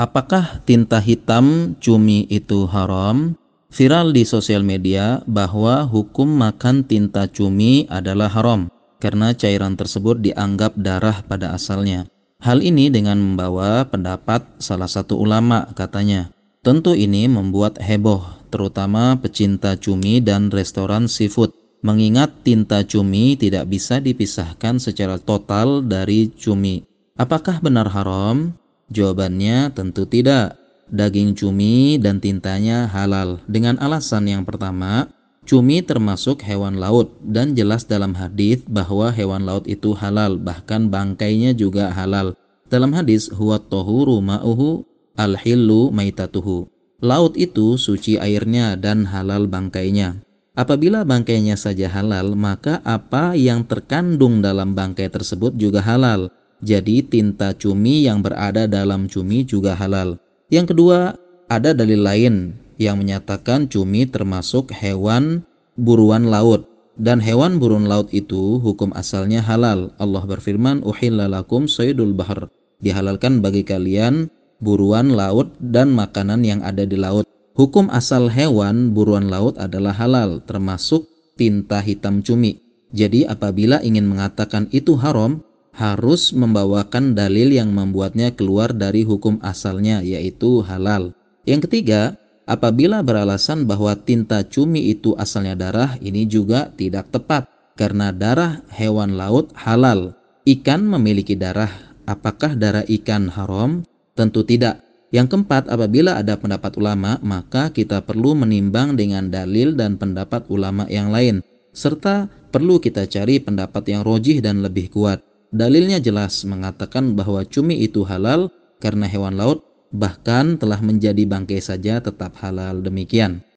Apakah tinta hitam cumi itu haram? Viral di sosial media bahwa hukum makan tinta cumi adalah haram karena cairan tersebut dianggap darah pada asalnya. Hal ini dengan membawa pendapat salah satu ulama katanya. Tentu ini membuat heboh, terutama pecinta cumi dan restoran seafood. Mengingat tinta cumi tidak bisa dipisahkan secara total dari cumi. Apakah benar haram? Jawabannya tentu tidak. Daging cumi dan tintanya halal dengan alasan yang pertama, cumi termasuk hewan laut dan jelas dalam hadis bahwa hewan laut itu halal, bahkan bangkainya juga halal. Dalam hadis huwa tohuru ma'uhu al-hillu maitatuhu. Laut itu suci airnya dan halal bangkainya. Apabila bangkainya saja halal, maka apa yang terkandung dalam bangkai tersebut juga halal jadi tinta cumi yang berada dalam cumi juga halal. Yang kedua, ada dalil lain yang menyatakan cumi termasuk hewan buruan laut dan hewan buruan laut itu hukum asalnya halal. Allah berfirman, "Uhillalakum saydul bahr." Dihalalkan bagi kalian buruan laut dan makanan yang ada di laut. Hukum asal hewan buruan laut adalah halal, termasuk tinta hitam cumi. Jadi apabila ingin mengatakan itu haram, harus membawakan dalil yang membuatnya keluar dari hukum asalnya yaitu halal. Yang ketiga, apabila beralasan bahwa tinta cumi itu asalnya darah, ini juga tidak tepat karena darah hewan laut halal. Ikan memiliki darah. Apakah darah ikan haram? Tentu tidak. Yang keempat, apabila ada pendapat ulama, maka kita perlu menimbang dengan dalil dan pendapat ulama yang lain, serta perlu kita cari pendapat yang rojih dan lebih kuat. Dalilnya jelas mengatakan bahwa cumi itu halal karena hewan laut bahkan telah menjadi bangkai saja tetap halal demikian.